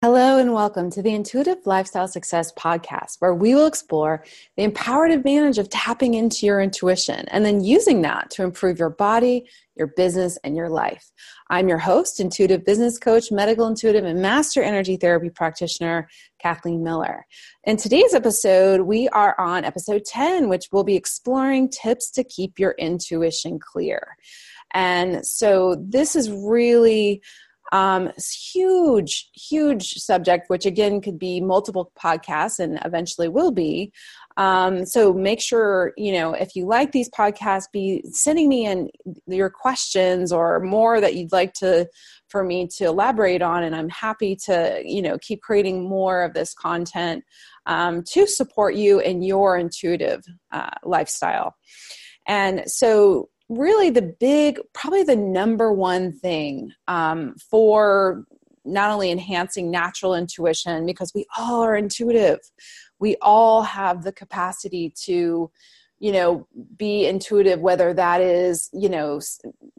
Hello, and welcome to the Intuitive Lifestyle Success Podcast, where we will explore the empowered advantage of tapping into your intuition and then using that to improve your body, your business, and your life. I'm your host, intuitive business coach, medical intuitive, and master energy therapy practitioner, Kathleen Miller. In today's episode, we are on episode 10, which will be exploring tips to keep your intuition clear. And so, this is really um, huge, huge subject, which again could be multiple podcasts and eventually will be. Um, so make sure, you know, if you like these podcasts, be sending me in your questions or more that you'd like to for me to elaborate on. And I'm happy to, you know, keep creating more of this content um, to support you in your intuitive uh, lifestyle. And so really the big, probably the number one thing um, for not only enhancing natural intuition, because we all are intuitive, we all have the capacity to you know be intuitive whether that is you know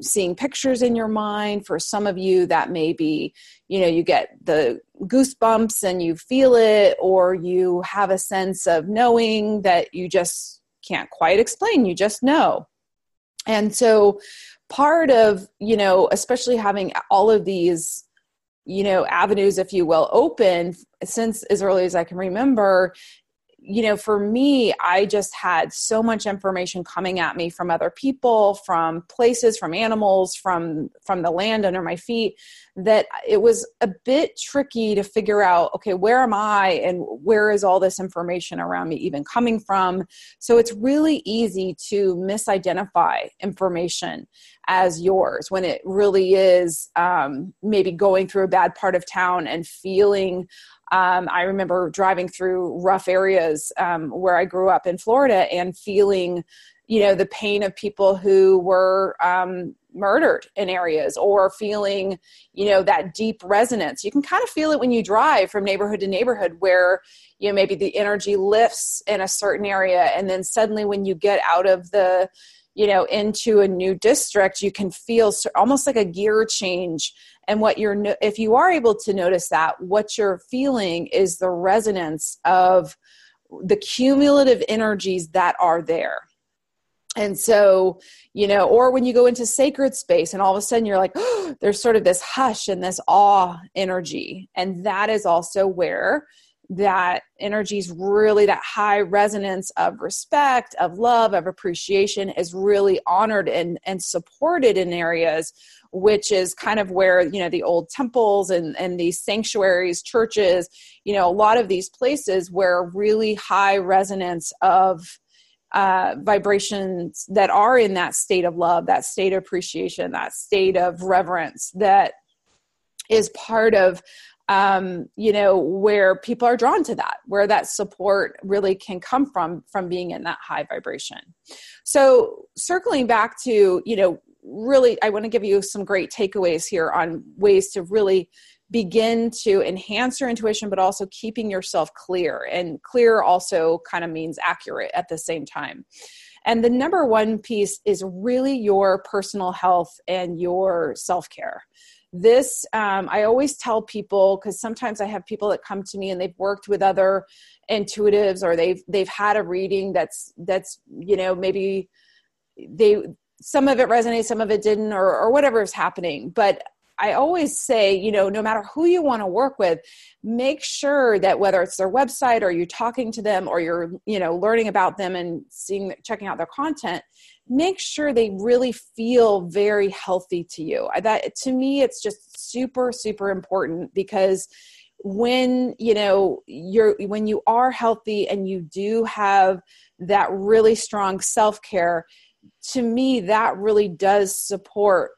seeing pictures in your mind. For some of you that may be you know you get the goosebumps and you feel it or you have a sense of knowing that you just can't quite explain you just know and so part of you know especially having all of these you know avenues if you will open since as early as i can remember you know, for me, I just had so much information coming at me from other people, from places, from animals, from from the land under my feet that it was a bit tricky to figure out, okay, where am I and where is all this information around me even coming from? So it's really easy to misidentify information as yours when it really is um, maybe going through a bad part of town and feeling um, I remember driving through rough areas um, where I grew up in Florida and feeling, you know, the pain of people who were um, murdered in areas or feeling, you know, that deep resonance. You can kind of feel it when you drive from neighborhood to neighborhood where, you know, maybe the energy lifts in a certain area. And then suddenly when you get out of the, you know into a new district you can feel almost like a gear change. And what you're if you are able to notice that what you're feeling is the resonance of the cumulative energies that are there. And so you know or when you go into sacred space and all of a sudden you're like oh, there's sort of this hush and this awe energy. And that is also where that energy is really that high resonance of respect of love of appreciation is really honored and and supported in areas which is kind of where you know the old temples and and these sanctuaries churches you know a lot of these places where really high resonance of uh, vibrations that are in that state of love that state of appreciation that state of reverence that is part of um, you know where people are drawn to that where that support really can come from from being in that high vibration. So circling back to you know really i want to give you some great takeaways here on ways to really begin to enhance your intuition but also keeping yourself clear. And clear also kind of means accurate at the same time and the number one piece is really your personal health and your self-care. This um, i always tell people because sometimes i have people that come to me and they've worked with other intuitives or they've they've had a reading that's that's you know maybe they some of it resonates some of it didn't or, or whatever is happening. But I always say, you know, no matter who you want to work with, make sure that whether it's their website or you're talking to them or you're, you know, learning about them and seeing, checking out their content, make sure they really feel very healthy to you. That to me, it's just super, super important because when you know you're when you are healthy and you do have that really strong self-care to me that really does support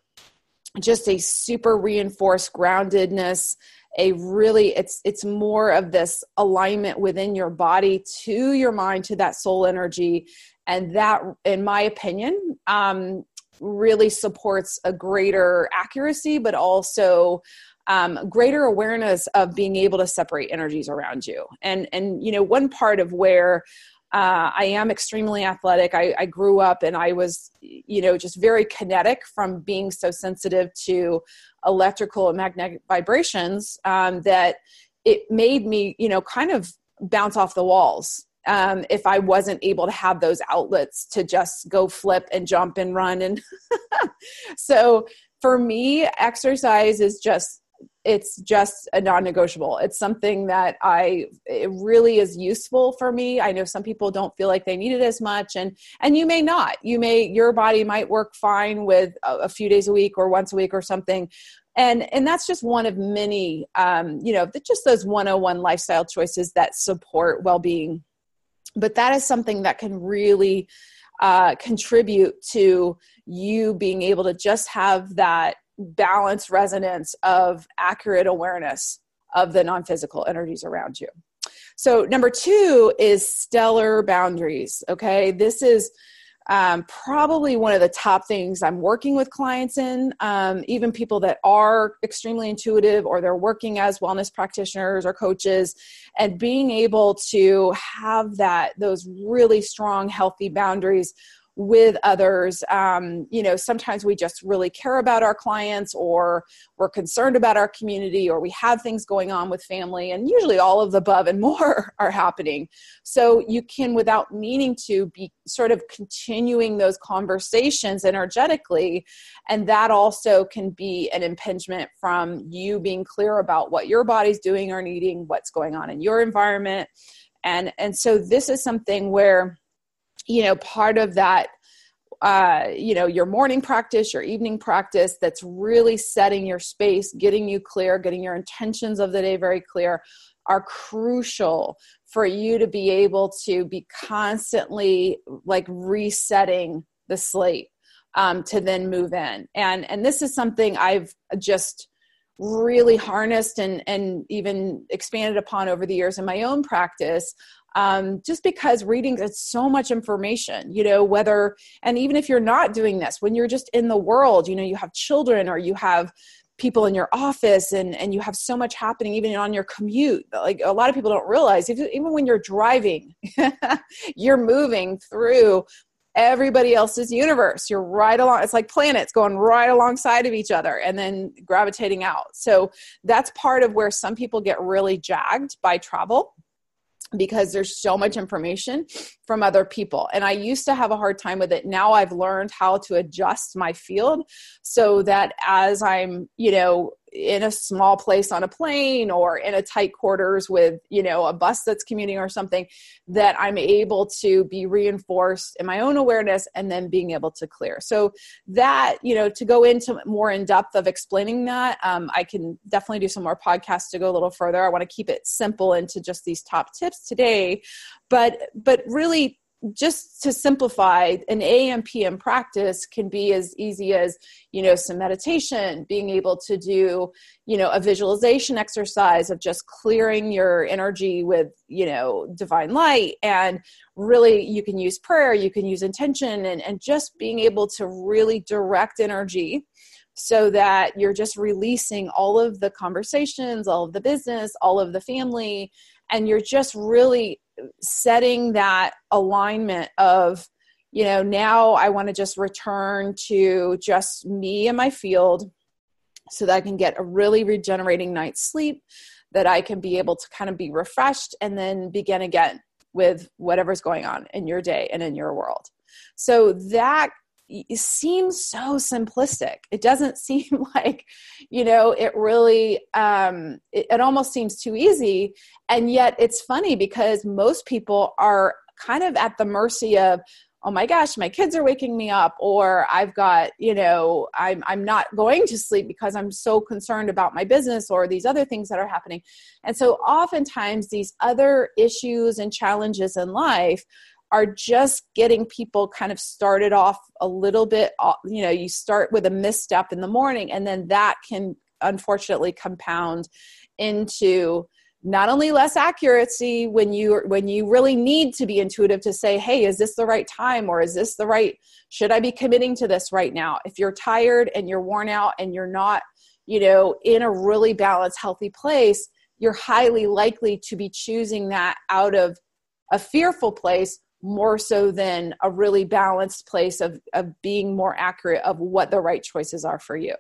just a super reinforced groundedness a really it's it's more of this alignment within your body to your mind to that soul energy. And that in my opinion um, really supports a greater accuracy but also um, greater awareness of being able to separate energies around you. And and you know one part of where uh, I am extremely athletic. I, I, grew up and I was, you know, just very kinetic from being so sensitive to electrical and magnetic vibrations um, that, it made me you know kind of bounce off the walls um, if I wasn't able to have those outlets to just go flip and jump and run. And so for me, exercise is just it's just a non-negotiable. It's something that i it really is useful for me. I know some people don't feel like they need it as much and and you may not. You may your body might work fine with a, a few days a week or once a week or something. And and that's just one of many um, you know just those 101 lifestyle choices that support well-being. But that is something that can really uh, contribute to you being able to just have that balanced resonance of accurate awareness of the non-physical energies around you. So number two is stellar boundaries okay? This is um, probably one of the top things I'm working with clients in, um, even people that are extremely intuitive or they're working as wellness practitioners or coaches, and being able to have that those really strong, healthy boundaries with others. Um, you know, sometimes we just really care about our clients or we're concerned about our community or we have things going on with family, and usually all of the above and more are happening. So you can, without meaning to, be sort of continuing those conversations energetically. And that also can be an impingement from you being clear about what your body's doing or needing, what's going on in your environment. And, and so this is something where you know part of that uh, you know your morning practice your evening practice that's really setting your space getting you clear getting your intentions of the day very clear are crucial for you to be able to be constantly like resetting the slate um, to then move in. And and this is something i've just really harnessed and and even expanded upon over the years in my own practice um, just because reading it's so much information you know whether and even if you're not doing this when you're just in the world you know you have children or you have people in your office and and you have so much happening even on your commute like a lot of people don't realize even when you're driving you're moving through everybody else's universe. You're right along it's like planets going right alongside of each other and then gravitating out. So that's part of where some people get really jagged by travel because there's so much information from other people. And I used to have a hard time with it. Now I've learned how to adjust my field so that as I'm, you know, in a small place on a plane or in a tight quarters with you know a bus that's commuting or something that i'm able to be reinforced in my own awareness and then being able to clear so that you know to go into more in depth of explaining that um, i can definitely do some more podcasts to go a little further i want to keep it simple into just these top tips today but but really just to simplify an am pm practice can be as easy as you know some meditation being able to do you know a visualization exercise of just clearing your energy with you know divine light. And really you can use prayer you can use intention and, and just being able to really direct energy so that you're just releasing all of the conversations all of the business all of the family and you're just really setting that alignment of you know now i want to just return to just me and my field so that i can get a really regenerating night's sleep that i can be able to kind of be refreshed and then begin again with whatever's going on in your day and in your world. So that it seems so simplistic. It doesn't seem like you know it really um it, it almost seems too easy. And yet it's funny because most people are kind of at the mercy of oh my gosh my kids are waking me up or i've got you know i'm i'm not going to sleep because i'm so concerned about my business or these other things that are happening. And so oftentimes these other issues and challenges in life are just getting people kind of started off a little bit uh, you know you start with a misstep in the morning and then that can unfortunately compound into not only less accuracy when you when you really need to be intuitive to say hey is this the right time or is this the right should i be committing to this right now? If you're tired and you're worn out and you're not you know in a really balanced healthy place you're highly likely to be choosing that out of a fearful place more so than a really balanced place of, of being more accurate of what the right choices are for you.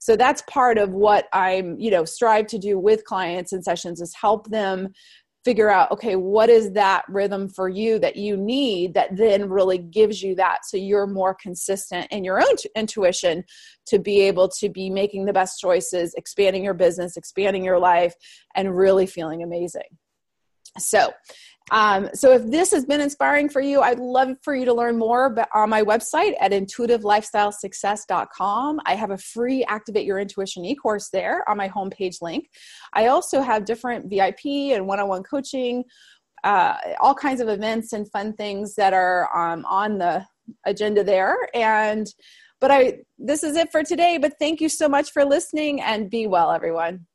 So that's part of what i'm you know strive to do with clients and sessions is help them figure out okay what is that rhythm for you that you need that then really gives you that so you're more consistent in your own t- intuition to be able to be making the best choices expanding your business expanding your life and really feeling amazing so um, so if this has been inspiring for you, I'd love for you to learn more But on my website at intuitivelifestylesuccess.com. I have a free Activate Your Intuition e-course there on my homepage link. I also have different VIP and one-on-one coaching, uh, all kinds of events and fun things that are um, on the agenda there. And but I this is it for today. But thank you so much for listening and be well, everyone.